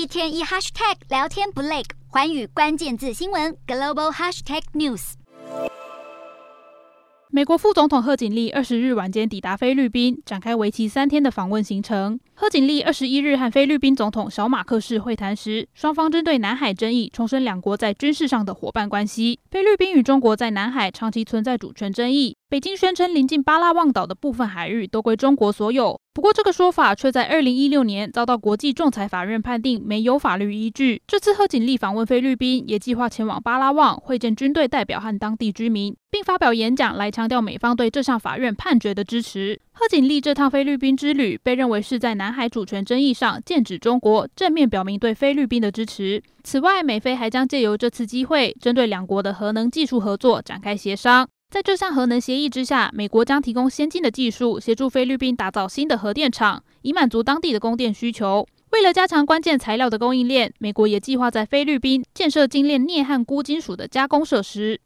一天一 hashtag 聊天不累，环宇关键字新闻 global hashtag news。美国副总统贺锦丽二十日晚间抵达菲律宾，展开为期三天的访问行程。贺锦丽二十一日和菲律宾总统小马克士会谈时，双方针对南海争议重申两国在军事上的伙伴关系。菲律宾与中国在南海长期存在主权争议，北京宣称临近巴拉望岛的部分海域都归中国所有。不过，这个说法却在二零一六年遭到国际仲裁法院判定没有法律依据。这次贺锦丽访问菲律宾，也计划前往巴拉望会见军队代表和当地居民，并发表演讲来强调美方对这项法院判决的支持。贺锦丽这趟菲律宾之旅被认为是在南海主权争议上剑指中国，正面表明对菲律宾的支持。此外，美菲还将借由这次机会，针对两国的核能技术合作展开协商。在这项核能协议之下，美国将提供先进的技术，协助菲律宾打造新的核电厂，以满足当地的供电需求。为了加强关键材料的供应链，美国也计划在菲律宾建设精炼镍和钴金属的加工设施。